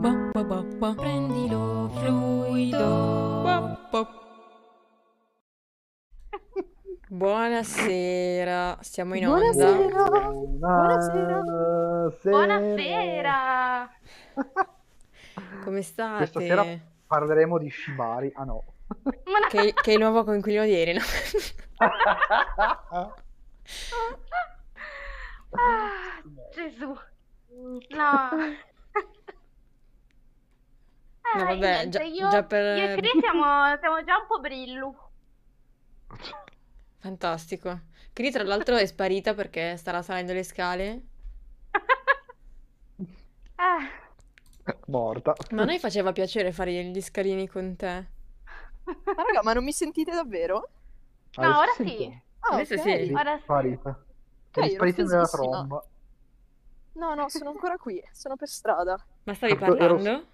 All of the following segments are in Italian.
Prendilo fluido. Buonasera, siamo in onda. Buonasera. Buonasera. Buonasera. Come state? Questa sera parleremo di Shibari. Ah no. Che, che è il nuovo coinquilino di Elena. Ah, Gesù. No. No, Eh, vabbè, niente, già- io, già per- io e Cri siamo, siamo già un po' brillu. Fantastico. Cri, tra l'altro, è sparita perché starà salendo le scale. Eh, Morta. Ma a noi faceva piacere fare gli scalini con te. Ma raga, ma non mi sentite davvero? No, Adesso ora sento. sì. Ah, Adesso ok. sì. Ora sì. Sparita. Ok, Eri ero sparita nella offesissima. tromba. No, no, sono ancora qui, sono per strada. Ma stavi Ero- parlando?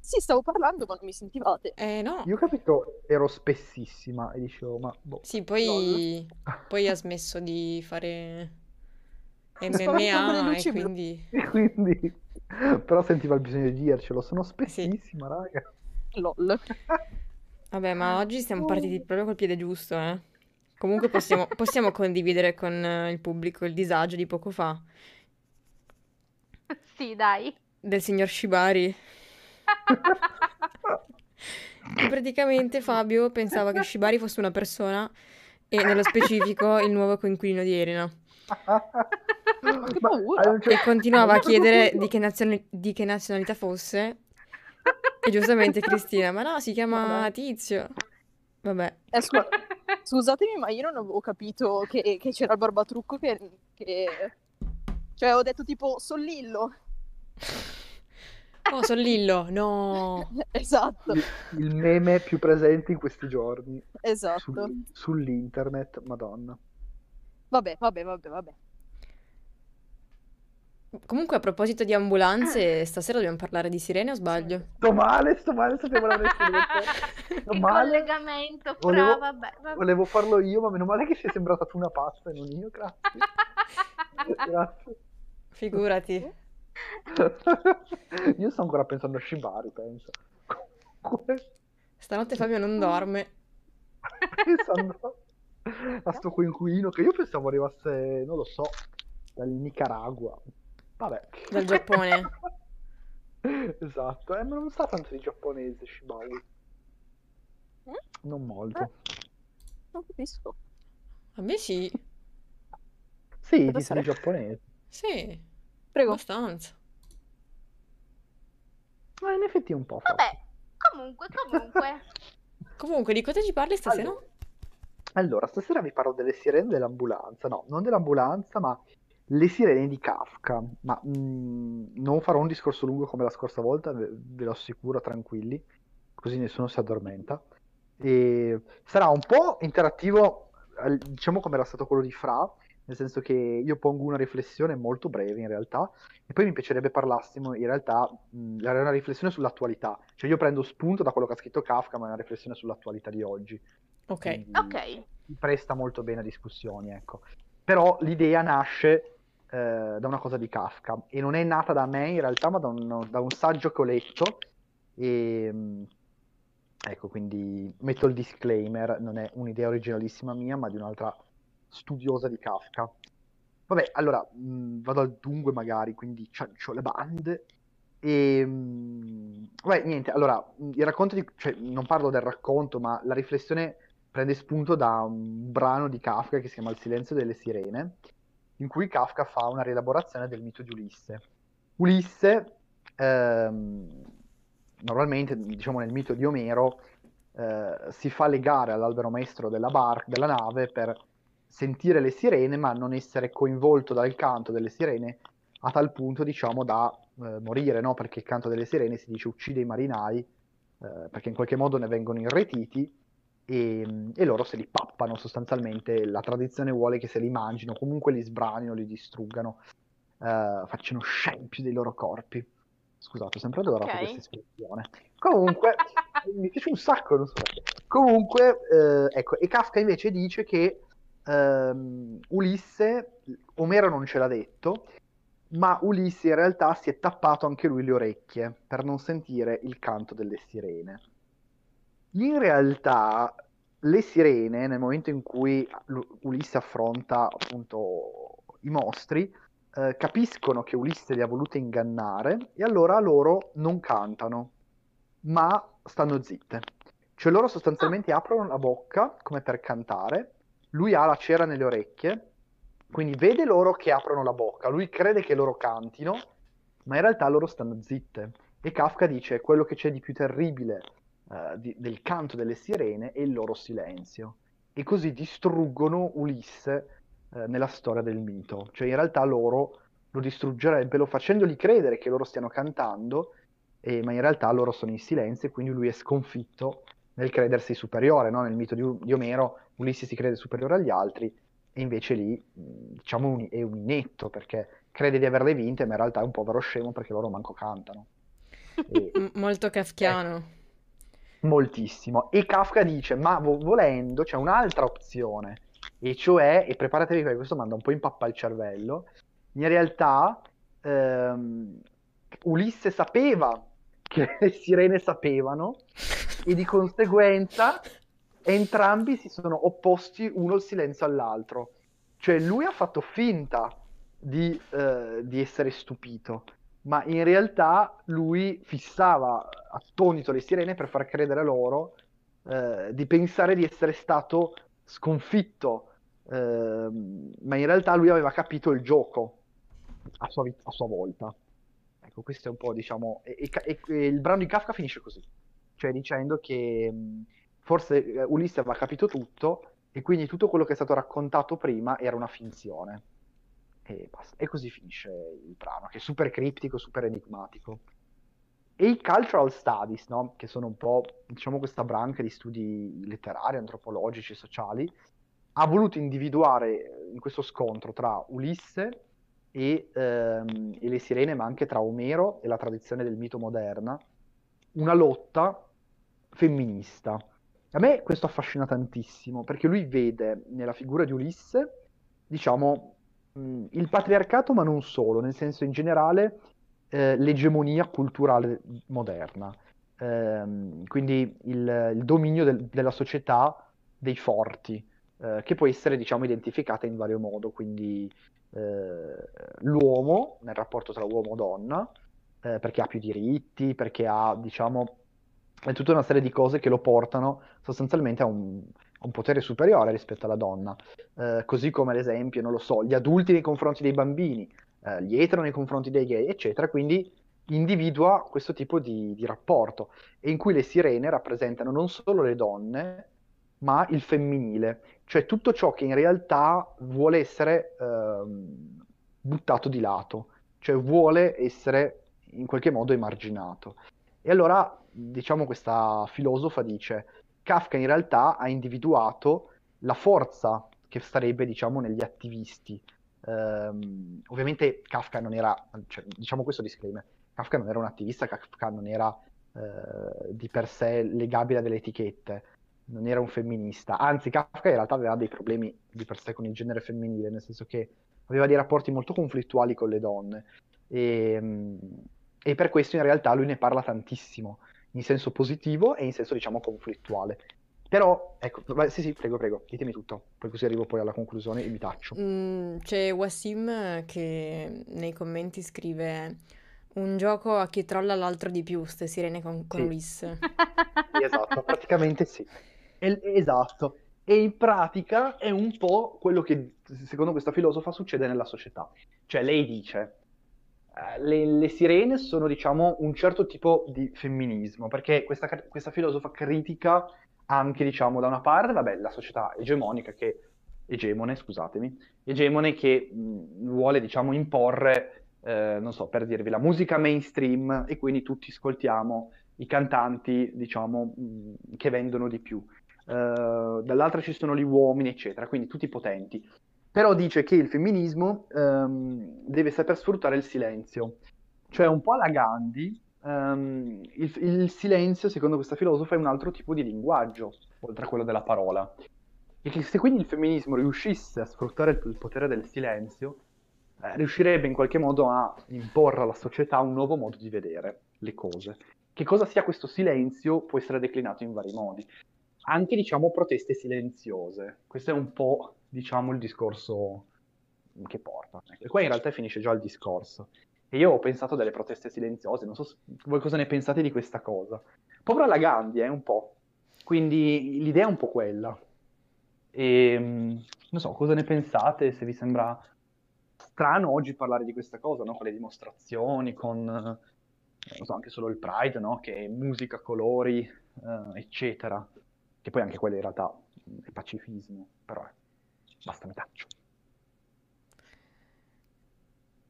Sì, stavo parlando, ma non mi sentivate. Eh no. Io ho capito, ero spessissima e dicevo, ma boh. Sì, poi, poi ha smesso di fare MMA luci e quindi... E quindi... Però sentiva il bisogno di dircelo, sono spessissima, raga. LOL. Vabbè, ma oggi siamo partiti proprio col piede giusto, eh. Comunque possiamo, possiamo condividere con eh, il pubblico il disagio di poco fa Sì, dai. del signor Shibari. E praticamente Fabio pensava che Shibari fosse una persona e nello specifico il nuovo coinquilino di Elena. Ma che Ma paura. a un cer- E continuava a chiedere di che, nazione- di che nazionalità fosse. E giustamente Cristina, ma no, si chiama Vabbè. Tizio. Vabbè, Eh, scu- scusatemi, ma io non avevo capito che, che c'era il barbatrucco che, che... Cioè, ho detto tipo Sollillo. Oh, sono Lillo, no. Esatto, il, il meme più presente in questi giorni esatto. sul- sull'internet, madonna. Vabbè, vabbè, vabbè, vabbè. Comunque, a proposito di ambulanze, stasera dobbiamo parlare di sirene o sbaglio? Sto male, sto male, sapevo l'avresti detto. Sto Che male. collegamento fra, Volevo- vabbè, vabbè. Volevo farlo io, ma meno male che sei sembrata tu una pazza e non io, grazie. Grazie. Figurati. Io sto ancora pensando a Shibari, penso. Stanotte Fabio non dorme. pensando a sto coinquilino che io pensavo arrivasse, non lo so, dal Nicaragua. Vabbè. Dal Giappone. Esatto, eh, ma non sa tanto di giapponese Shibari. Non molto. Non capisco. A me sì. Sì, Cosa di sarebbe? giapponese. Sì, Prego. abbastanza. Ma in effetti un po'. Vabbè, comunque, comunque. Comunque, di cosa ci parli stasera? Allora, allora, stasera vi parlo delle sirene dell'ambulanza. No, non dell'ambulanza, ma le sirene di Kafka. Ma mm, non farò un discorso lungo come la scorsa volta, ve, ve lo assicuro, tranquilli, così nessuno si addormenta. E sarà un po' interattivo, eh, diciamo come era stato quello di Fra, nel senso che io pongo una riflessione molto breve in realtà, e poi mi piacerebbe parlassimo in realtà, mh, una riflessione sull'attualità. Cioè io prendo spunto da quello che ha scritto Kafka, ma è una riflessione sull'attualità di oggi. Ok. Quindi Ok. presta molto bene a discussioni, ecco. Però l'idea nasce eh, da una cosa di Kafka e non è nata da me in realtà, ma da un, da un saggio che ho letto. E, mh, ecco, quindi metto il disclaimer, non è un'idea originalissima mia, ma di un'altra studiosa di Kafka. Vabbè, allora, mh, vado al dunque magari, quindi ciancio le bande. E, mh, vabbè, niente, allora, il racconto di, cioè, non parlo del racconto, ma la riflessione prende spunto da un brano di Kafka che si chiama Il silenzio delle sirene, in cui Kafka fa una rielaborazione del mito di Ulisse. Ulisse, ehm, normalmente, diciamo nel mito di Omero, eh, si fa legare all'albero maestro della, bar- della nave per sentire le sirene, ma non essere coinvolto dal canto delle sirene a tal punto, diciamo, da eh, morire, no? Perché il canto delle sirene si dice uccide i marinai, eh, perché in qualche modo ne vengono irretiti e, e loro se li pappano sostanzialmente. La tradizione vuole che se li mangino, comunque li sbranino, li distruggano, eh, facciano scempio dei loro corpi. Scusate, ho sempre adorato Ok. questa espressione. Comunque, mi piace un sacco, non so perché. Comunque, eh, ecco, e Kafka invece dice che ehm, Ulisse, Omero non ce l'ha detto, ma Ulisse in realtà si è tappato anche lui le orecchie per non sentire il canto delle sirene. In realtà le sirene, nel momento in cui Ulisse affronta appunto i mostri, eh, capiscono che Ulisse li ha volute ingannare e allora loro non cantano, ma stanno zitte. Cioè loro sostanzialmente aprono la bocca come per cantare, lui ha la cera nelle orecchie, quindi vede loro che aprono la bocca, lui crede che loro cantino, ma in realtà loro stanno zitte. E Kafka dice quello che c'è di più terribile eh, di- del canto delle sirene è il loro silenzio. E così distruggono Ulisse eh, nella storia del mito. Cioè in realtà loro lo distruggerebbero facendogli credere che loro stiano cantando, e- ma in realtà loro sono in silenzio e quindi lui è sconfitto nel credersi superiore, no? Nel mito di, di Omero Ulisse si crede superiore agli altri e invece lì diciamo un- è un inetto perché crede di averle vinte, ma in realtà è un povero scemo perché loro manco cantano. E- molto kafkiano. moltissimo. E Kafka dice: Ma vo- volendo c'è un'altra opzione, e cioè, e preparatevi perché questo manda un po' in pappa il cervello. In realtà, ehm, Ulisse sapeva che le sirene sapevano, e di conseguenza entrambi si sono opposti uno il silenzio all'altro. Cioè, lui ha fatto finta di, eh, di essere stupito, ma in realtà lui fissava attonito le sirene per far credere loro eh, di pensare di essere stato sconfitto, ehm, ma in realtà lui aveva capito il gioco a sua, vi- a sua volta. Ecco, questo è un po', diciamo, e- e- e il brano di Kafka finisce così, cioè dicendo che mh, forse eh, Ulisse aveva capito tutto e quindi tutto quello che è stato raccontato prima era una finzione. E basta. E così finisce il brano, che è super criptico, super enigmatico. E i cultural studies, no? Che sono un po', diciamo, questa branca di studi letterari, antropologici, sociali, ha voluto individuare in questo scontro tra Ulisse e, ehm, e le sirene, ma anche tra Omero e la tradizione del mito moderna, una lotta femminista. A me questo affascina tantissimo, perché lui vede nella figura di Ulisse, diciamo, il patriarcato, ma non solo, nel senso in generale eh, l'egemonia culturale moderna, Ehm, quindi il, il dominio del- della società dei forti, eh, che può essere, diciamo, identificata in vario modo, quindi eh, l'uomo nel rapporto tra uomo e donna, eh, perché ha più diritti, perché ha, diciamo, è tutta una serie di cose che lo portano sostanzialmente a un, a un potere superiore rispetto alla donna. Eh, così come ad esempio, non lo so, gli adulti nei confronti dei bambini, eh, gli etero nei confronti dei gay, eccetera. Quindi individua questo tipo di, di rapporto e in cui le sirene rappresentano non solo le donne, ma il femminile, cioè tutto ciò che in realtà vuole essere ehm, buttato di lato, cioè vuole essere in qualche modo emarginato. E allora, diciamo, questa filosofa dice, Kafka in realtà ha individuato la forza che starebbe, diciamo, negli attivisti. Ehm, ovviamente Kafka non era, cioè, diciamo questo disclaimer, Kafka non era un attivista, Kafka non era eh, di per sé legabile a delle etichette, non era un femminista, anzi Kafka in realtà aveva dei problemi di per sé con il genere femminile, nel senso che aveva dei rapporti molto conflittuali con le donne. E, mm, e per questo in realtà lui ne parla tantissimo, in senso positivo e in senso diciamo conflittuale. Però, ecco, vai- sì sì, prego, prego, ditemi tutto, poi così arrivo poi alla conclusione e mi taccio. Mm, c'è Wassim che nei commenti scrive un gioco a chi trolla l'altro di più, ste sirene con, con Sì. Sì, esatto, praticamente sì. El- esatto. E in pratica è un po' quello che, secondo questa filosofa, succede nella società. Cioè, lei dice, le, le sirene sono, diciamo, un certo tipo di femminismo, perché questa, questa filosofa critica anche, diciamo, da una parte, vabbè, la società egemonica che, egemone, scusatemi, egemone che mh, vuole, diciamo, imporre, eh, non so, per dirvi, la musica mainstream e quindi tutti ascoltiamo i cantanti, diciamo, mh, che vendono di più. Eh, dall'altra ci sono gli uomini, eccetera, quindi tutti potenti. Però dice che il femminismo ehm, deve saper sfruttare il silenzio. Cioè, un po' alla Gandhi, ehm, il, il silenzio, secondo questa filosofa, è un altro tipo di linguaggio, oltre a quello della parola. E che se quindi il femminismo riuscisse a sfruttare il, il potere del silenzio, eh, riuscirebbe in qualche modo a imporre alla società un nuovo modo di vedere le cose. Che cosa sia questo silenzio può essere declinato in vari modi. Anche, diciamo, proteste silenziose. Questo è un po', diciamo, il discorso che porta. E qua in realtà finisce già il discorso. E io ho pensato delle proteste silenziose, non so se- voi cosa ne pensate di questa cosa. Povera la Gandhi, eh, un po'. Quindi l'idea è un po' quella. E mm, non so, cosa ne pensate? Se vi sembra strano oggi parlare di questa cosa, no? Con le dimostrazioni, con non so, anche solo il Pride, no? Che è musica, colori, eh, eccetera. Che poi anche quello in realtà è pacifismo, però eh, basta mi taccio.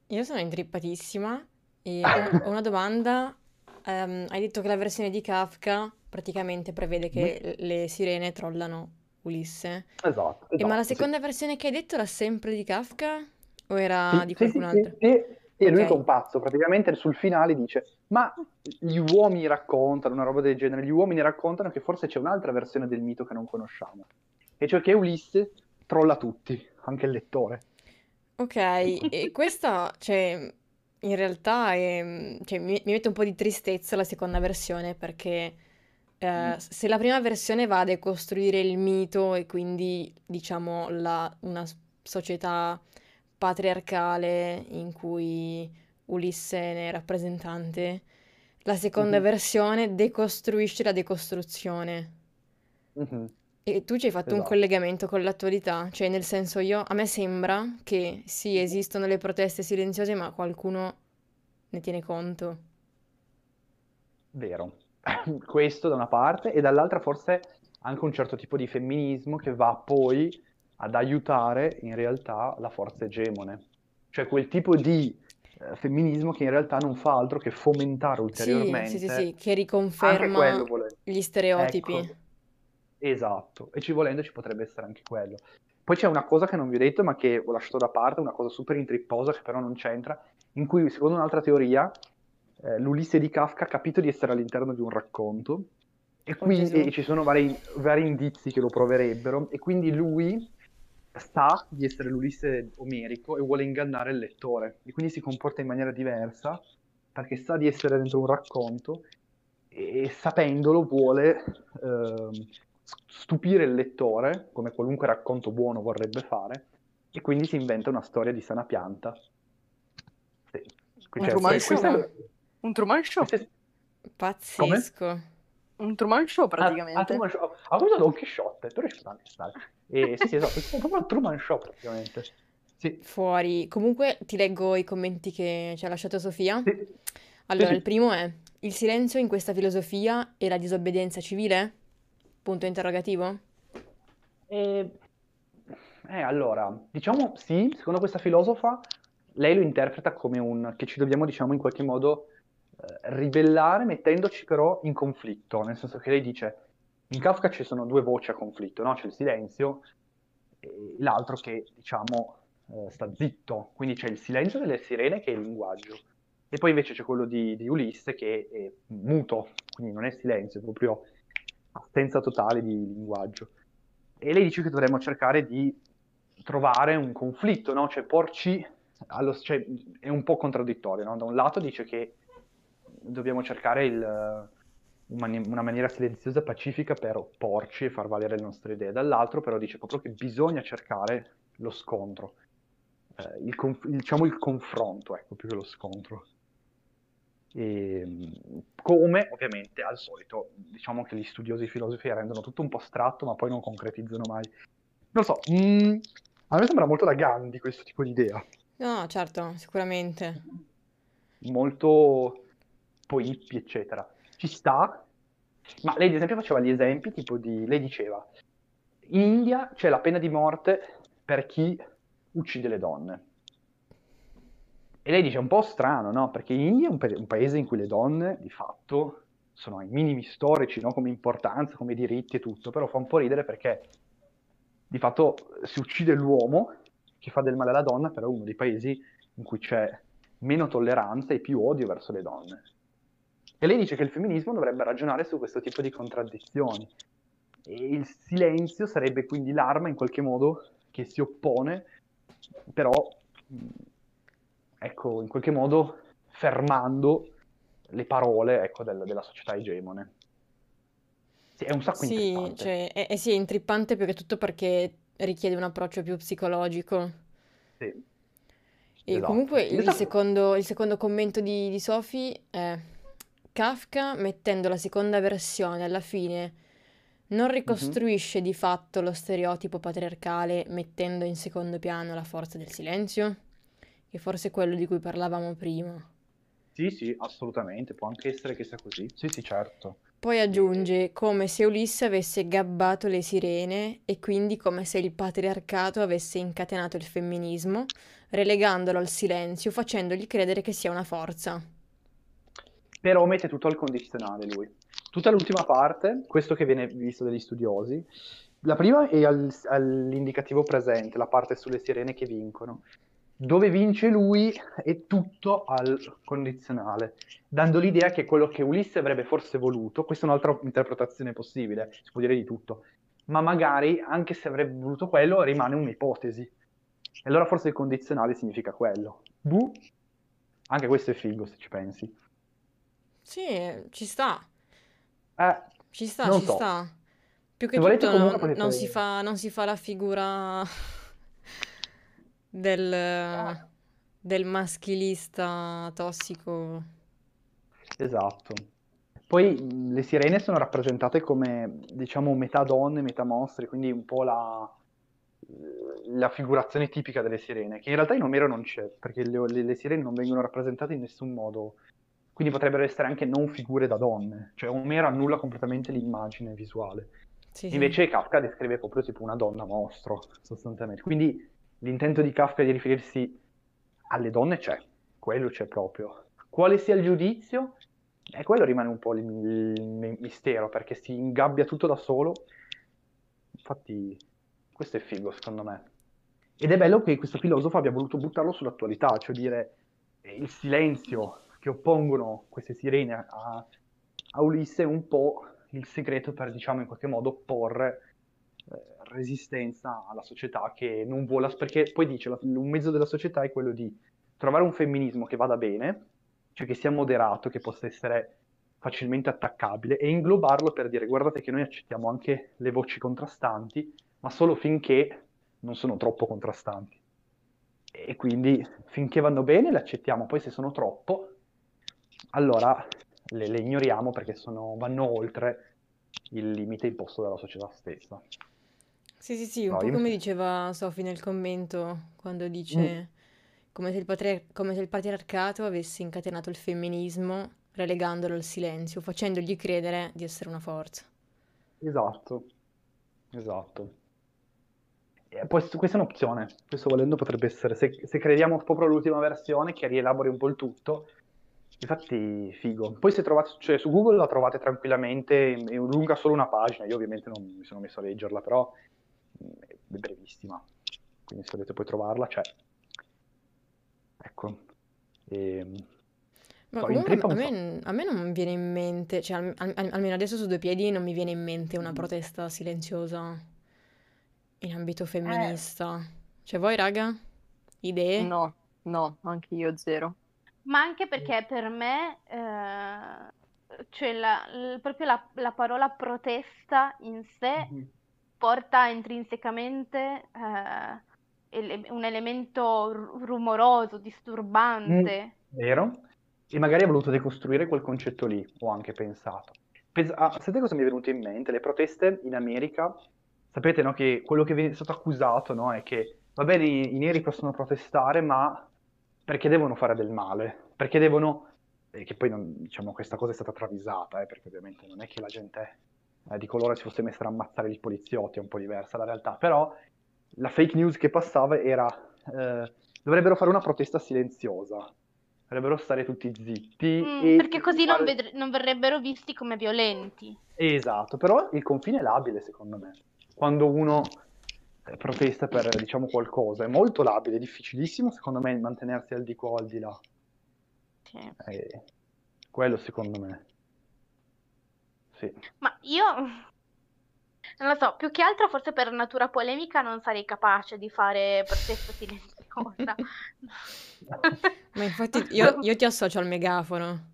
Io sono intrippatissima e ho ho una domanda. Ehm, hai detto che la versione di Kafka praticamente prevede che le sirene trollano Ulisse. Esatto, E ma la esatto, sì. seconda versione che hai detto era sempre di Kafka? O era Sì, di sì, qualcun sì, altro? sì, sì. E lui Ok. è un pazzo, praticamente sul finale dice, ma gli uomini raccontano, una roba del genere, gli uomini raccontano che forse c'è un'altra versione del mito che non conosciamo, e cioè che Ulisse trolla tutti, anche il lettore. Ok, e questa, cioè, in realtà è, cioè, mi, mi mette un po' di tristezza la seconda versione perché eh, Mm. se la prima versione va a decostruire il mito e quindi, diciamo, la- una società patriarcale in cui Ulisse ne è rappresentante, la seconda Mhm. versione decostruisce la decostruzione. Mhm. E tu ci hai fatto un Esatto. collegamento con l'attualità, cioè nel senso io, a me sembra che sì, esistono le proteste silenziose, ma qualcuno ne tiene conto. Vero. Questo da una parte, e dall'altra forse anche un certo tipo di femminismo che va poi ad aiutare in realtà la forza egemone. Cioè quel tipo di eh, femminismo che in realtà non fa altro che fomentare Sì, sì, sì, ulteriormente sì, che quello riconferma gli stereotipi. Ecco, esatto, e ci volendo ci potrebbe essere anche quello. Poi c'è una cosa che non vi ho detto, ma che ho lasciato da parte, una cosa super intripposa che però non c'entra, in cui, secondo un'altra teoria, eh, l'Ulisse di Kafka ha capito di essere all'interno di un racconto e, Oh quindi, Gesù. e ci sono vari, vari indizi che lo proverebbero, e quindi lui sa di essere l'Ulisse omerico e vuole ingannare il lettore, e quindi si comporta in maniera diversa perché sa di essere dentro un racconto e sapendolo vuole ehm, stupire il lettore, come qualunque racconto buono vorrebbe fare, e quindi si inventa una storia di sana pianta. Sì. Un Cioè, Truman questa- Un Truman Show. questa Pazzesco. Un Truman Show Ah, ah, praticamente. Truman Show. Ah, questo è Don Chisciotte, tu riesci a stare. Eh, sì, sì, esatto, è proprio un Truman Show praticamente. Sì, Fuori. Comunque ti leggo i commenti che ci ha lasciato Sofia. sì. Allora, sì. il primo è: il silenzio in questa filosofia è la disobbedienza civile? Punto interrogativo. Eh, eh, allora, diciamo sì, secondo questa filosofa, lei lo interpreta come un che ci dobbiamo, diciamo, in qualche modo eh, ribellare, mettendoci però in conflitto, nel senso che lei dice, in Kafka ci sono due voci a conflitto, no? C'è il silenzio e l'altro che, diciamo, eh, sta zitto, quindi c'è il silenzio delle sirene che è il linguaggio, e poi invece c'è quello di, di Ulisse che è muto, quindi non è silenzio, è proprio assenza totale di linguaggio. E lei dice che dovremmo cercare di trovare un conflitto, no? Cioè porci allo, cioè, è un po' contraddittorio, no? Da un lato dice che dobbiamo cercare il, una maniera silenziosa pacifica per opporci e far valere le nostre idee, dall'altro però dice proprio che bisogna cercare lo scontro, eh, il conf- diciamo il confronto, ecco, più che lo scontro. E, mh, come ovviamente al solito, diciamo che gli studiosi di filosofia rendono tutto un po' astratto, ma poi non concretizzano mai. Non lo so, mh, a me sembra molto da Gandhi questo tipo di idea, No, certo, sicuramente. molto poi hippie, eccetera. Ci sta, ma lei ad esempio faceva gli esempi tipo di, lei diceva, in India c'è la pena di morte per chi uccide le donne. E lei dice è un po' strano, no? Perché l'India è un, pa- un paese in cui le donne, di fatto, sono ai minimi storici, no? Come importanza, come diritti e tutto, però fa un po' ridere perché di fatto si uccide l'uomo che fa del male alla donna, però è uno dei paesi in cui c'è meno tolleranza e più odio verso le donne. E lei dice che il femminismo dovrebbe ragionare su questo tipo di contraddizioni. E il silenzio sarebbe quindi l'arma in qualche modo che si oppone, però ecco, in qualche modo fermando le parole, ecco, del- della società egemone. Sì, è un sacco Sì, intrippante. cioè, è, è- sì, è intrippante perché tutto perché richiede un approccio più psicologico. Sì, E esatto. comunque il secondo, il secondo commento di, di Sophie è Kafka, mettendo la seconda versione alla fine, non Mhm. ricostruisce di fatto lo stereotipo patriarcale mettendo in secondo piano la forza del silenzio? Che forse è quello di cui parlavamo prima. Sì, sì, assolutamente, può anche essere che sia così. Sì, sì, certo. Poi aggiunge come se Ulisse avesse gabbato le sirene e quindi come se il patriarcato avesse incatenato il femminismo, relegandolo al silenzio, facendogli credere che sia una forza. Però mette tutto al condizionale lui. Tutta l'ultima parte, questo che viene visto dagli studiosi, la prima è al- all'indicativo presente, la parte sulle sirene che vincono. Dove vince lui è tutto al condizionale, dando l'idea che quello che Ulisse avrebbe forse voluto, questa è un'altra interpretazione possibile, si può dire di tutto, ma magari anche se avrebbe voluto quello rimane un'ipotesi. E allora forse il condizionale significa quello. Buh. Anche questo è figo se ci pensi. Sì, ci sta, Eh, ci sta, ci so. sta. Più che Se tutto non, non si fa, non si fa la figura del, del maschilista tossico. Esatto. Poi mh, le sirene sono rappresentate come, diciamo, metà donne, metà mostri, quindi un po' la, la figurazione tipica delle sirene, che in realtà in Omero non c'è, perché le, le- le sirene non vengono rappresentate in nessun modo, quindi potrebbero essere anche non figure da donne, cioè Omero annulla completamente l'immagine visuale. Sì, sì. Invece Kafka descrive proprio tipo una donna mostro, sostanzialmente. Quindi l'intento di Kafka di riferirsi alle donne c'è, quello c'è proprio. Quale sia il giudizio? E quello rimane un po' il, il mistero, perché si ingabbia tutto da solo. Infatti, questo è figo, secondo me. Ed è bello che questo filosofo abbia voluto buttarlo sull'attualità, cioè dire eh, il silenzio che oppongono queste sirene a, a Ulisse è un po' il segreto per, diciamo, in qualche modo porre eh, resistenza alla società che non vuole, perché poi dice, un mezzo della società è quello di trovare un femminismo che vada bene, cioè che sia moderato, che possa essere facilmente attaccabile e inglobarlo per dire guardate che noi accettiamo anche le voci contrastanti, ma solo finché non sono troppo contrastanti. E quindi finché vanno bene le accettiamo, poi se sono troppo, allora le, le ignoriamo perché sono- vanno oltre il limite imposto dalla società stessa. Sì, sì, sì, un No, po' io- come diceva Sophie nel commento, quando dice come se il patri- come se il patriarcato avesse incatenato il femminismo, relegandolo al silenzio, facendogli credere di essere una forza. Esatto, esatto. S- questa è un'opzione, questo volendo potrebbe essere, se, se crediamo proprio all'ultima versione che rielabori un po' il tutto, infatti figo. Poi se trovate, cioè su Google la trovate tranquillamente, è lunga solo una pagina, io ovviamente non mi sono messo a leggerla, però mm, è brevissima, quindi se volete poi trovarla c'è. Ecco. Ehm, Ma poi comunque a me, a me non viene in mente, cioè al- al- almeno adesso su due piedi non mi viene in mente una protesta silenziosa in ambito Eh. femminista. Cioè voi, raga? Idee? No, no, anche io zero. Ma anche perché per me, eh, cioè la- l- proprio la, la parola protesta in sé Mhm. Porta intrinsecamente eh, ele- un elemento ru- rumoroso, disturbante. Vero? E magari ha voluto decostruire quel concetto lì, ho anche pensato. Pens- ah, sapete cosa mi è venuto in mente? Le proteste in America, sapete, no, che quello che viene stato accusato, no, è che, va bene, i, i neri possono protestare, ma perché devono fare del male? Perché devono... E che poi, non- diciamo, questa cosa è stata travisata, eh, perché ovviamente non è che la gente eh, di colore si fosse messa ad ammazzare i poliziotti, è un po' diversa la realtà, però la fake news che passava era eh, dovrebbero fare una protesta silenziosa, dovrebbero stare tutti zitti Mm, perché così non, fare- vedre- non verrebbero visti come violenti. Esatto, però il confine è labile secondo me. Quando uno eh, protesta per, diciamo, qualcosa, è molto labile, è difficilissimo secondo me mantenersi al di qua o al di là. Sì. Eh, quello secondo me. Sì. Ma io non lo so, più che altro forse per natura polemica non sarei capace di fare protesto silenzioso. cosa. Ma infatti io, io ti associo al megafono.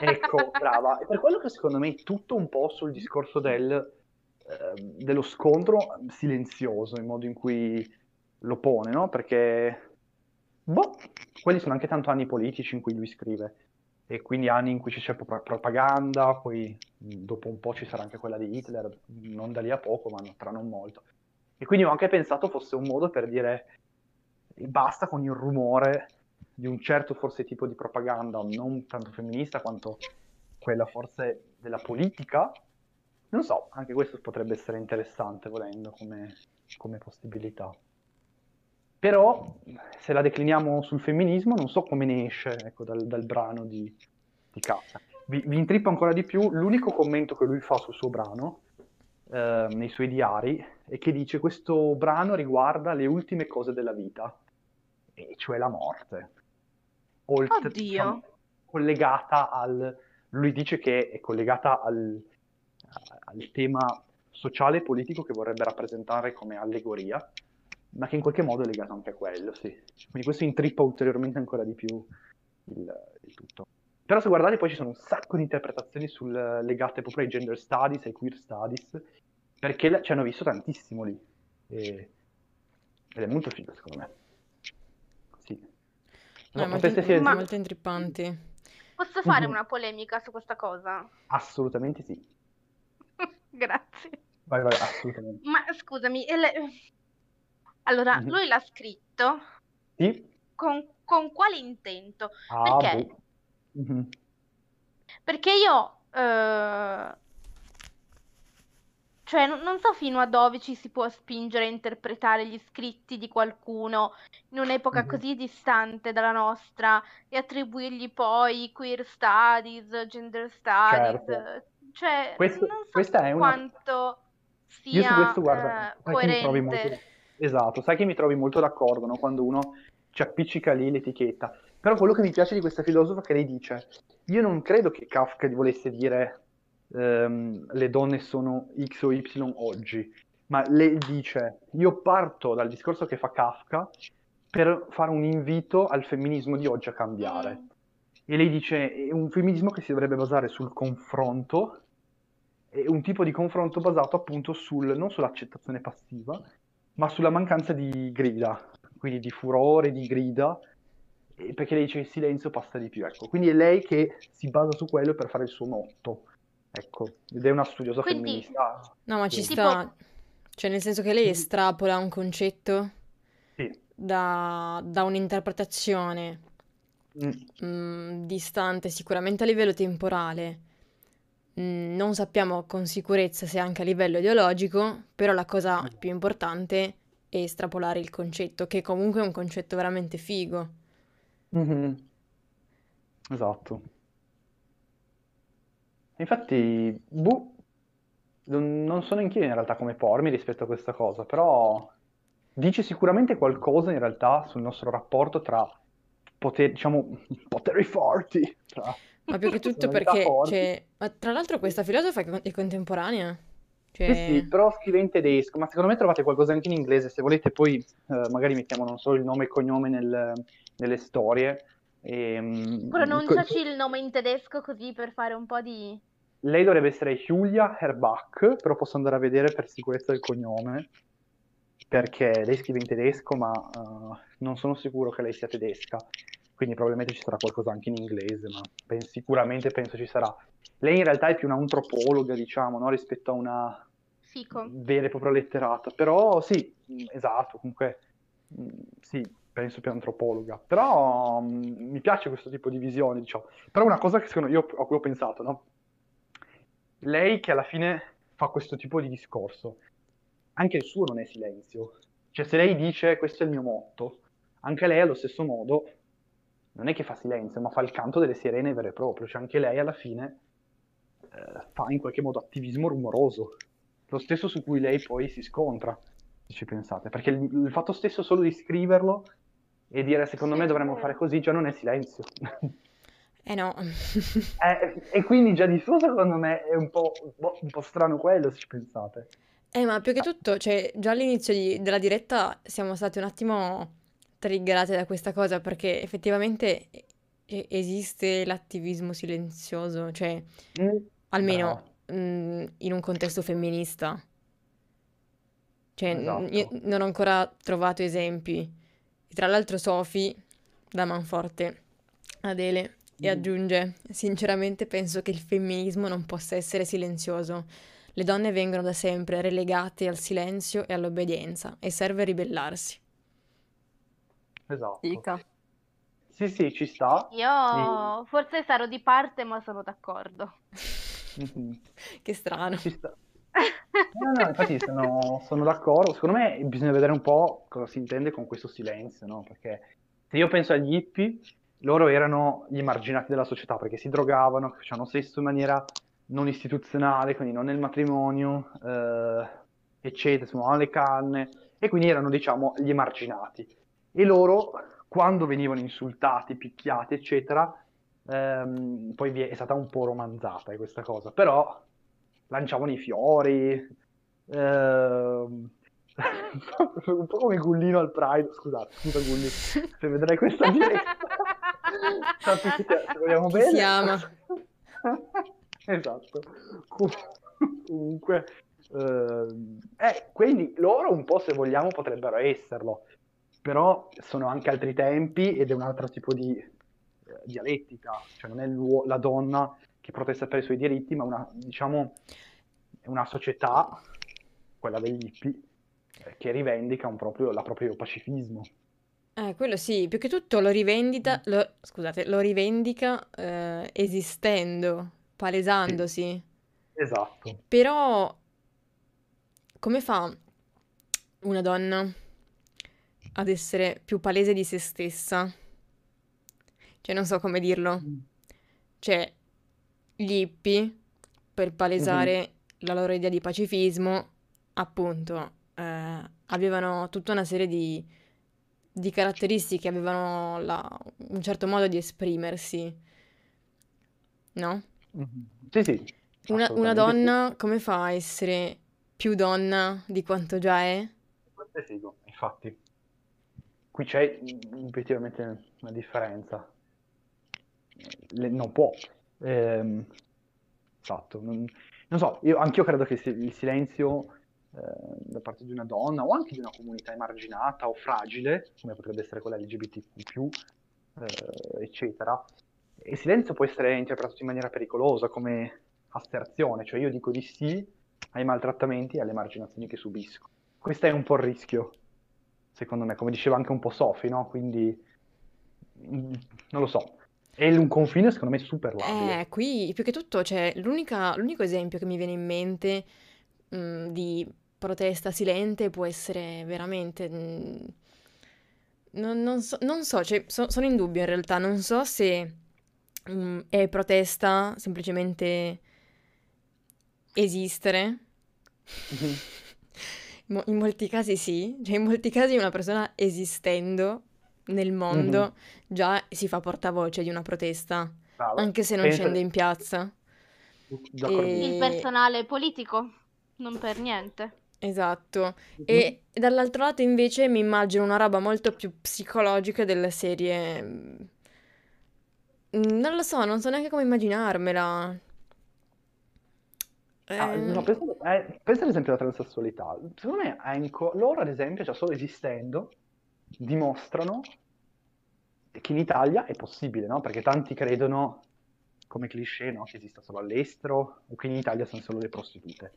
Ecco, brava. E per quello che secondo me è tutto un po' sul discorso del, eh, dello scontro silenzioso, il modo in cui lo pone, no? Perché, boh, quelli sono anche tanto anni politici in cui lui scrive, e quindi anni in cui c'è pro- propaganda, poi dopo un po' ci sarà anche quella di Hitler, non da lì a poco, ma tra non molto. E quindi ho anche pensato fosse un modo per dire basta con il rumore di un certo forse tipo di propaganda, non tanto femminista quanto quella forse della politica. Non so, anche questo potrebbe essere interessante volendo come, come possibilità. Però se la decliniamo sul femminismo non so come ne esce ecco, dal, dal, brano di, di Kafka. Vi, vi intrippo ancora di più, l'unico commento che lui fa sul suo brano, eh, nei suoi diari, è che dice questo brano riguarda le ultime cose della vita, e cioè la morte. Oltre, diciamo, collegata al... Lui dice che è collegata al, al tema sociale e politico che vorrebbe rappresentare come allegoria, ma che in qualche modo è legato anche a quello, sì. Quindi questo intrippa ulteriormente ancora di più il, il tutto. Però se guardate poi ci sono un sacco di interpretazioni sul, legate proprio ai gender studies, ai queer studies, perché ci hanno visto tantissimo lì. E, ed è molto figo secondo me. No, no, molto, potesse ma... molto intrippanti. Posso fare mm-hmm. una polemica su questa cosa? Assolutamente sì. Grazie. Vai, vai, assolutamente. Ma scusami, le... allora, mm-hmm. lui l'ha scritto? Sì. Con, con quale intento? Ah, Perché? Mm-hmm. Perché io... Uh cioè, non, non so fino a dove ci si può spingere a interpretare gli scritti di qualcuno in un'epoca Mhm. così distante dalla nostra e attribuirgli poi queer studies, gender studies. Certo. Cioè, Questo- non so questa è una... quanto Io su sia questo, guarda, eh, coerente. Esatto, sai che mi trovi molto d'accordo, no? Quando uno ci appiccica lì l'etichetta. Però quello che mi piace di questa filosofa è che lei dice, io non credo che Kafka volesse dire ehm, le donne sono X o Y oggi, ma lei dice, io parto dal discorso che fa Kafka per fare un invito al femminismo di oggi a cambiare. E lei dice, è un femminismo che si dovrebbe basare sul confronto, è un tipo di confronto basato appunto sul, non sull'accettazione passiva, ma sulla mancanza di grida, quindi di furore, di grida, perché lei dice il silenzio passa di più, ecco. Quindi è lei che si basa su quello per fare il suo motto. Ecco, ed è una studiosa Quindi... femminista. No, ma ci sì. sta, cioè nel senso che lei estrapola un concetto sì. da, da un'interpretazione mm. mh, mm, distante sicuramente a livello temporale. Mm, non sappiamo con sicurezza se anche a livello ideologico, però la cosa più importante è estrapolare il concetto, che comunque è un concetto veramente figo. Mm-hmm. Esatto. Infatti, boh, non so neanche io in realtà come pormi rispetto a questa cosa, però dice sicuramente qualcosa in realtà sul nostro rapporto tra poteri, diciamo, poteri forti. Tra Ma più che tutto perché, cioè, ma tra l'altro questa filosofa è contemporanea. Cioè... Sì, sì, però scrive in tedesco, ma secondo me trovate qualcosa anche in inglese, se volete poi eh, magari mettiamo non solo il nome e il cognome nel, nelle storie. E, ehm, Pronunciaci co- il nome in tedesco così per fare un po' di... Lei dovrebbe essere Julia Herbach, però posso andare a vedere per sicurezza il cognome, perché lei scrive in tedesco, ma uh, non sono sicuro che lei sia tedesca, quindi probabilmente ci sarà qualcosa anche in inglese, ma ben, sicuramente penso ci sarà. Lei in realtà è più un'antropologa, diciamo, no? rispetto a una Fico. vera e propria letterata, però sì, esatto, comunque sì, penso più antropologa, però um, mi piace questo tipo di visione, diciamo. Però una cosa che secondo io a cui ho pensato, no? lei che alla fine fa questo tipo di discorso, anche il suo non è silenzio. Cioè se lei dice questo è il mio motto, anche lei allo stesso modo non è che fa silenzio, ma fa il canto delle sirene vero e proprio. Cioè anche lei alla fine eh, fa in qualche modo attivismo rumoroso. Lo stesso su cui lei poi si scontra, se ci pensate. Perché il, il fatto stesso solo di scriverlo e dire secondo me dovremmo fare così già non è silenzio. Eh no. eh, e quindi già di suo secondo me è un po', boh, un po' strano quello se ci pensate. Eh, ma più che tutto, cioè, già all'inizio di- della diretta siamo stati un attimo triggerate da questa cosa perché effettivamente e- esiste l'attivismo silenzioso, cioè Mm, almeno brava. mm, in un contesto femminista. Cioè, n- Esatto. non ho ancora trovato esempi. E tra l'altro Sophie da manforte Adele e Mm. aggiunge: Sinceramente penso che il femminismo non possa essere silenzioso. Le donne vengono da sempre relegate al silenzio e all'obbedienza e serve ribellarsi. Esatto. Dica. Sì, sì, ci sta. Io forse sarò di parte, ma sono d'accordo. Mhm. Che strano. Ci sta. No, no, infatti sono, sono d'accordo. Secondo me bisogna vedere un po' cosa si intende con questo silenzio, no? Perché se io penso agli hippie, loro erano gli emarginati della società perché si drogavano, facevano sesso in maniera non istituzionale, quindi non nel matrimonio, eh, eccetera, fumavano le canne e quindi erano, diciamo, gli emarginati. E loro, quando venivano insultati, picchiati, eccetera, ehm, poi è, stata un po' romanzata eh, questa cosa, però lanciavano i fiori, ehm, un po' come Gullino al Pride, scusate, scusa Gulli, se vedrai questa diretta, sappi che ti- vogliamo bene. si ama. Esatto. Com- Comunque, ehm, eh, quindi loro un po' se vogliamo potrebbero esserlo, però sono anche altri tempi ed è un altro tipo di eh, dialettica, cioè non è la donna che protesta per i suoi diritti, ma una, diciamo, è una società, quella degli hippie, eh, che rivendica un proprio, la proprio pacifismo. Eh, quello sì, più che tutto lo rivendica, lo- scusate, lo rivendica eh, esistendo, palesandosi. Esatto. Però come fa una donna ad essere più palese di se stessa? Cioè, non so come dirlo. Cioè, gli hippie, per palesare la loro idea di pacifismo, appunto, eh, avevano tutta una serie di, di caratteristiche, avevano la- un certo modo di esprimersi, no? Mhm. Sì, sì, Una, una assolutamente sì. donna come fa a essere più donna di quanto già è? Questo è figo, infatti. Qui c'è mm, effettivamente una differenza. Le- non può. Ehm, esatto. Non, non so, io, anch'io credo che il silenzio eh, da parte di una donna o anche di una comunità emarginata o fragile, come potrebbe essere quella LGBTQ+, eh, eccetera, il silenzio può essere interpretato in maniera pericolosa come asterzione, cioè io dico di sì ai maltrattamenti e alle emarginazioni che subisco. Questo è un po' il rischio, secondo me, come diceva anche un po' Sofi, no? Quindi, mm, non lo so, è un confine secondo me super labile. Eh, qui più che tutto l'unica- l'unico esempio che mi viene in mente mm, di protesta silente può essere veramente... mm, non, non so, non so, cioè, so- sono in dubbio in realtà, non so se mm, è protesta semplicemente esistere. Mo- In molti casi sì, cioè in molti casi una persona esistendo nel mondo già si fa portavoce di una protesta, Bravo. anche se non Pensa- scende in piazza. D'accordissimo. Il E- personale politico, non per niente. Esatto. Mhm. E dall'altro lato invece mi immagino una roba molto più psicologica della serie. mm, Non lo so, non so neanche come immaginarmela. Ah, Eh, no, pensa, eh, pensa ad esempio alla transessualità. Secondo me Anco, loro ad esempio, già solo esistendo, dimostrano che in Italia è possibile, no? Perché tanti credono, come cliché, no? Che esista solo all'estero o che in Italia sono solo le prostitute.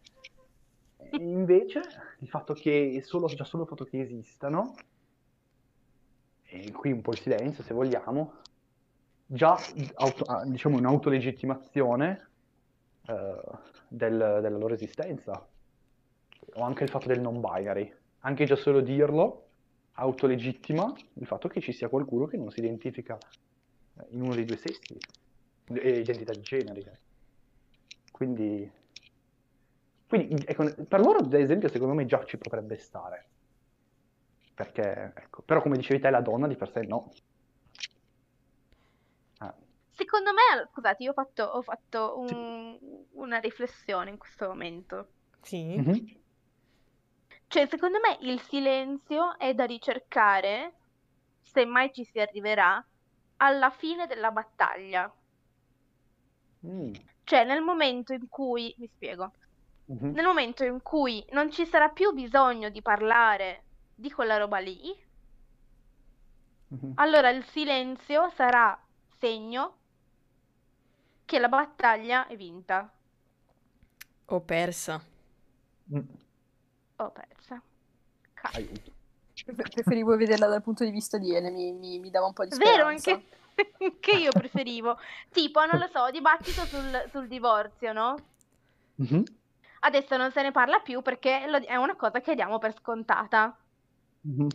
E invece il fatto che solo, già solo il fatto che esistano, e qui un po' il silenzio se vogliamo, già ah, diciamo un'autolegittimazione eh, del- della loro esistenza. O anche il fatto del non binary. Anche già solo dirlo autolegittima il fatto che ci sia qualcuno che non si identifica eh, in uno dei due sessi, identità di genere. Quindi, quindi ecco, per loro, ad esempio, secondo me già ci potrebbe stare. Perché, ecco, però come dicevi te, la donna di per sé no. Ah, Secondo me, scusate, io ho fatto, ho fatto Sì. un- una riflessione in questo momento. sì. mhm, Cioè, secondo me il silenzio è da ricercare se mai ci si arriverà, alla fine della battaglia. Mm. Cioè, nel momento in cui, mi spiego, Mhm. nel momento in cui non ci sarà più bisogno di parlare di quella roba lì, Mhm. allora il silenzio sarà segno che la battaglia è vinta O persa. Mm. o persa. Cazzo. Aiuto. Pre- Preferivo vederla dal punto di vista di Ele, mi, mi- mi dava un po' di Vero, speranza. anche, anche io preferivo. Tipo, non lo so, dibattito sul, sul divorzio, no? Mhm. Adesso non se ne parla più perché lo- è una cosa che diamo per scontata. Mhm.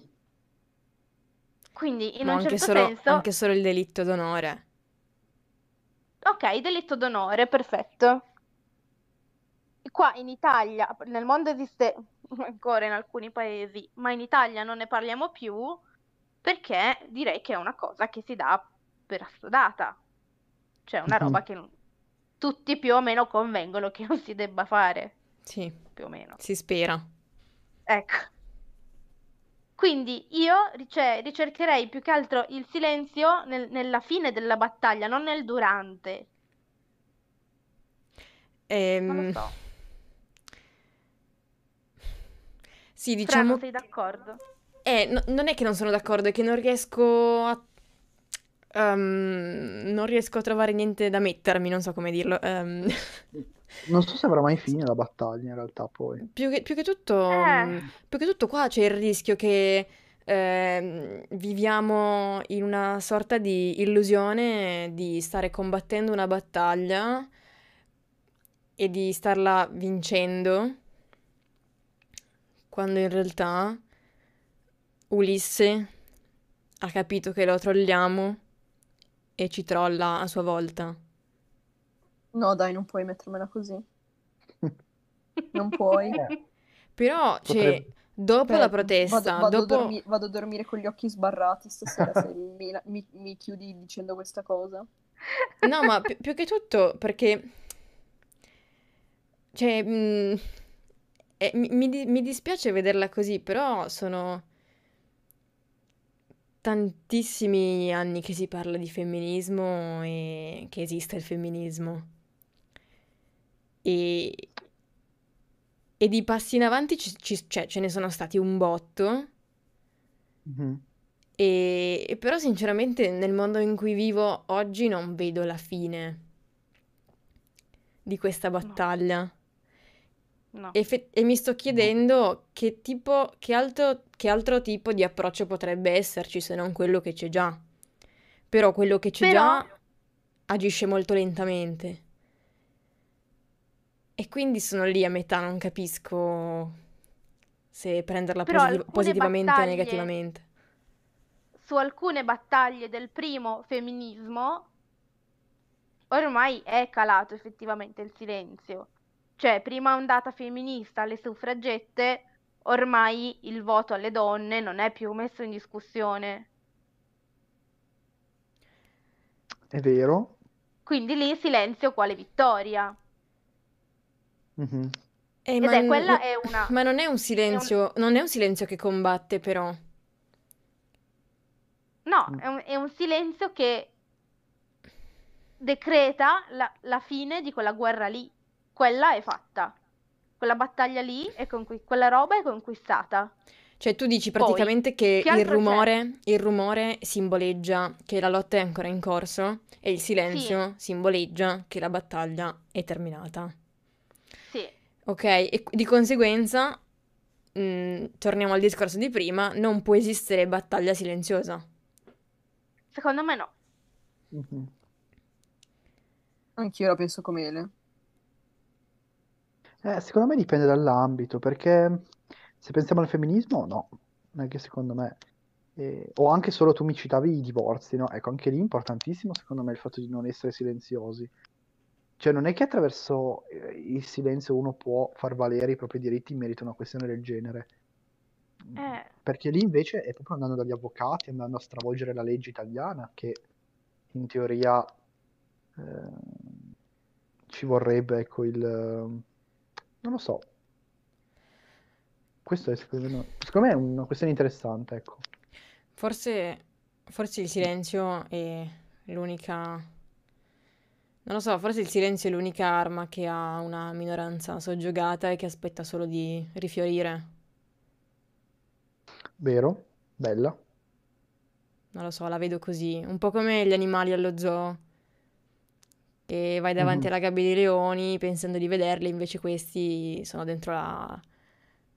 Quindi, in Ma un certo solo, senso, anche solo il delitto d'onore. Ok, delitto d'onore, perfetto. Qua in Italia, nel mondo esiste ancora in alcuni paesi, ma in Italia non ne parliamo più perché direi che è una cosa che si dà per assodata. Cioè, una roba che non- tutti più o meno convengono che non si debba fare, Sì, più o meno. si spera. Ecco. Quindi io cioè, ricercherei più che altro il silenzio nel- nella fine della battaglia, non nel durante. Non lo Ehm, so. sì, Fra, diciamo... non sei d'accordo? Eh, no- non è che non sono d'accordo, è che non riesco a... ehm, non riesco a trovare niente da mettermi, non so come dirlo. ehm. Non so se avrà mai fine la battaglia in realtà poi. Più che, più che tutto, Eh. mh, più che tutto qua c'è il rischio che ehm, viviamo in una sorta di illusione di stare combattendo una battaglia e di starla vincendo, quando in realtà Ulisse ha capito che lo trolliamo e ci trolla a sua volta. No, dai, non puoi mettermela così. Non puoi. Eh, Però, cioè, Potrebbe- dopo Beh, la protesta, vado, vado a dopo... dormi- vado a dormire con gli occhi sbarrati stasera se mi, mi- mi chiudi dicendo questa cosa. No, ma pi- più che tutto perché, cioè, mh, eh, mi, mi di- mi dispiace vederla così, però sono tantissimi anni che si parla di femminismo e che esiste il femminismo. E, e di passi in avanti ci- ci- cioè, ce ne sono stati un botto. Mhm. E, e però sinceramente nel mondo in cui vivo oggi non vedo la fine di questa battaglia. No. E, fe- e mi sto chiedendo che tipo, che altro, che altro tipo di approccio potrebbe esserci se non quello che c'è già. Però quello che c'è Però- già agisce molto lentamente. E quindi sono lì a metà, non capisco se prenderla alcune positivamente o negativamente. Su alcune battaglie del primo femminismo ormai è calato effettivamente il silenzio. Cioè, prima ondata femminista, le suffragette, ormai il voto alle donne non è più messo in discussione. È vero. Quindi lì silenzio quale vittoria. Mhm. Eh, Ed ma, è quella è una ma non è un silenzio, non è un silenzio che combatte, però. No, Mm. è un, è un silenzio che decreta la, la fine di quella guerra lì. Quella è fatta. Quella battaglia lì è conqui- quella roba è conquistata. Cioè, tu dici Poi, praticamente che che il rumore, il rumore simboleggia che la lotta è ancora in corso e il silenzio simboleggia che la battaglia è terminata. Ok, e di conseguenza, mh, torniamo al discorso di prima, non può esistere battaglia silenziosa. secondo me no. Mhm. Anch'io la penso come Ele. Eh, secondo me dipende dall'ambito, perché se pensiamo al femminismo, no, non è che secondo me, eh, o anche solo tu mi citavi i divorzi, no? Ecco, anche lì è importantissimo secondo me il fatto di non essere silenziosi. Cioè, non è che attraverso eh, il silenzio uno può far valere i propri diritti in merito a una questione del genere. Eh, Perché lì invece è proprio andando dagli avvocati, andando a stravolgere la legge italiana, che in teoria eh, ci vorrebbe, ecco, il... non lo so. Questo è secondo me, secondo me è una questione interessante, ecco. Forse Forse il silenzio è l'unica... Non lo so, forse il silenzio è l'unica arma che ha una minoranza soggiogata e che aspetta solo di rifiorire. Vero? Bella. Non lo so, la vedo così. Un po' come gli animali allo zoo. Che vai davanti Mhm. alla gabbia dei leoni pensando di vederli, invece questi sono dentro la,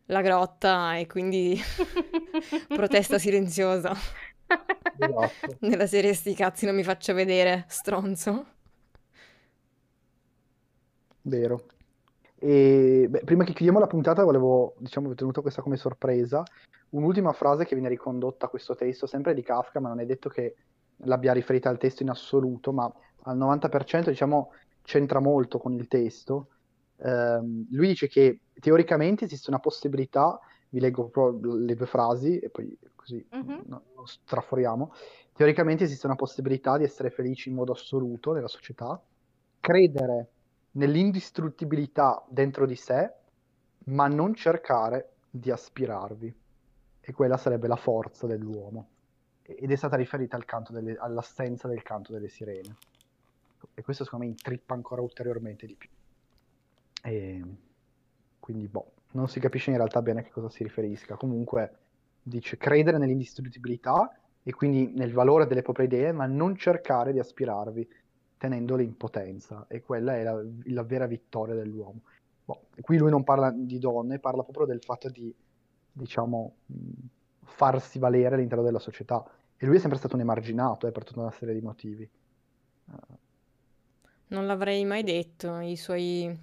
la grotta e quindi protesta silenziosa. Esatto. Nella serie sti cazzi non mi faccio vedere, stronzo. Vero. E beh, prima che chiudiamo la puntata, volevo, diciamo, ho tenuto questa come sorpresa. Un'ultima frase che viene ricondotta a questo testo, sempre di Kafka, ma non è detto che l'abbia riferita al testo in assoluto, ma al 90% diciamo c'entra molto con il testo. Ehm, lui dice che teoricamente esiste una possibilità, vi leggo proprio le due frasi e poi così Mhm. non non straforiamo. Teoricamente esiste una possibilità di essere felici in modo assoluto nella società, credere nell'indistruttibilità dentro di sé, ma non cercare di aspirarvi. E quella sarebbe la forza dell'uomo. Ed è stata riferita al delle- all'assenza del canto delle sirene. E questo secondo me intrippa ancora ulteriormente di più. E quindi, boh, non si capisce in realtà bene a che cosa si riferisca. Comunque dice credere nell'indistruttibilità e quindi nel valore delle proprie idee, ma non cercare di aspirarvi, tenendole in potenza. E quella è la, la vera vittoria dell'uomo. Boh, qui lui non parla di donne, parla proprio del fatto di, diciamo, farsi valere all'interno della società. E lui è sempre stato un emarginato, eh, per tutta una serie di motivi. Eh, Non l'avrei mai detto, i suoi...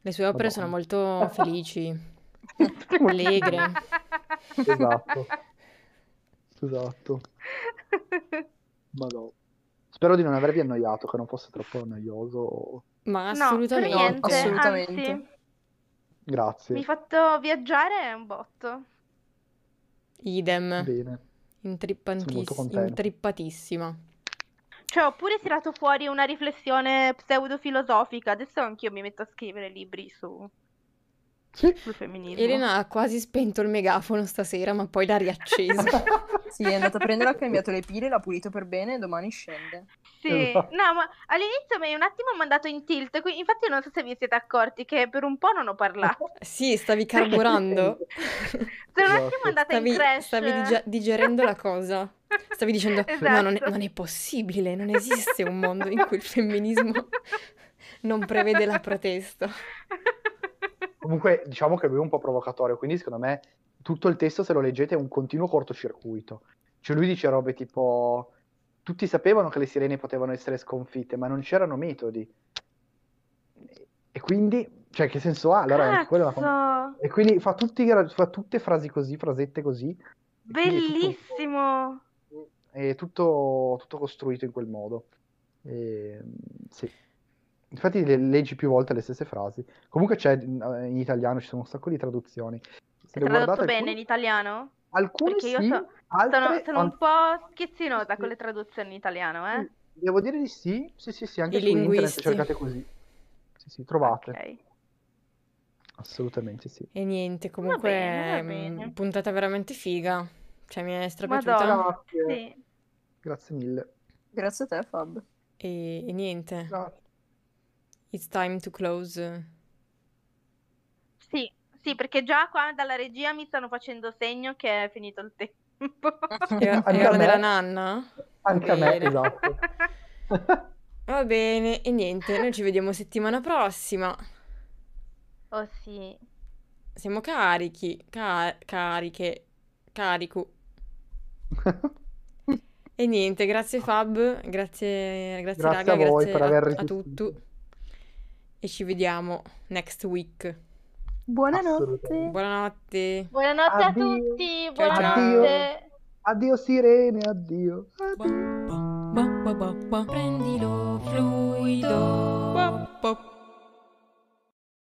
le sue opere sono Madonna. molto felici, allegre. Esatto, esatto. Madò. Spero di non avervi annoiato, che non fosse troppo noioso. Ma No, assolutamente, niente, assolutamente. anzi, Grazie. mi hai fatto viaggiare un botto. idem, Bene. intrippantiss- intrippatissima. Cioè, ho pure tirato fuori una riflessione pseudo-filosofica. Adesso anch'io mi metto a scrivere libri su, Sì. sul femminismo. Elena ha quasi spento il megafono stasera, ma poi l'ha riacceso. Sì, è andata a prendere, ha cambiato le pile, l'ha pulito per bene e domani scende. Sì, Esatto. no, ma all'inizio mi hai un attimo mandato in tilt, qui- infatti non so se vi siete accorti che per un po' non ho parlato. Sì, stavi carburando. Sono un attimo Esatto. andata in Stavi, crash. stavi digerendo la cosa. Stavi dicendo, no, non è, Esatto. non è possibile, non esiste un mondo in cui il femminismo non prevede la protesta. Comunque, diciamo che lui è un po' provocatorio, quindi secondo me tutto il testo, se lo leggete, è un continuo cortocircuito. Cioè lui dice robe tipo... Tutti sapevano che le sirene potevano essere sconfitte, ma non c'erano metodi. E quindi, cioè, che senso ha? Allora, quella E quindi fa, tutti, fa tutte frasi così, frasette così. quindi è tutto- bellissimo. è tutto, tutto costruito in quel modo. E, sì. Infatti le- leggi più volte le stesse frasi. Comunque c'è in in italiano, ci sono un sacco di traduzioni. Se È tradotto bene alcune, in italiano? alcune Perché io sì, so- altre Sono, sono un po' schizzinota sì. con le traduzioni in italiano, eh? sì, Devo dire di sì, sì, sì, sì, anche I su internet linguisti. cercate così. Sì, sì, trovate. Ok. Assolutamente sì. E niente, comunque, bene, va mm, bene. puntata veramente figa. Cioè, mi è strapiaciuta. Madonna. Grazie, Sì. grazie mille. Grazie a te, Fab. E, e niente, Grazie. It's time to close. Sì, sì, perché già qua dalla regia mi stanno facendo segno che è finito il tempo. È, a ora della nanna? Anche a me, esatto. Va bene, e niente, noi ci vediamo settimana prossima. Oh sì. Siamo carichi, ca- cariche, carico. E niente, grazie Fab, grazie, grazie Grazie raga, a voi grazie per a, aver a resistito. tutti. E ci vediamo next week. Buonanotte. Buonanotte. Buonanotte Addio. a tutti, buonanotte. Addio sirene, addio. addio. Prendilo fluido.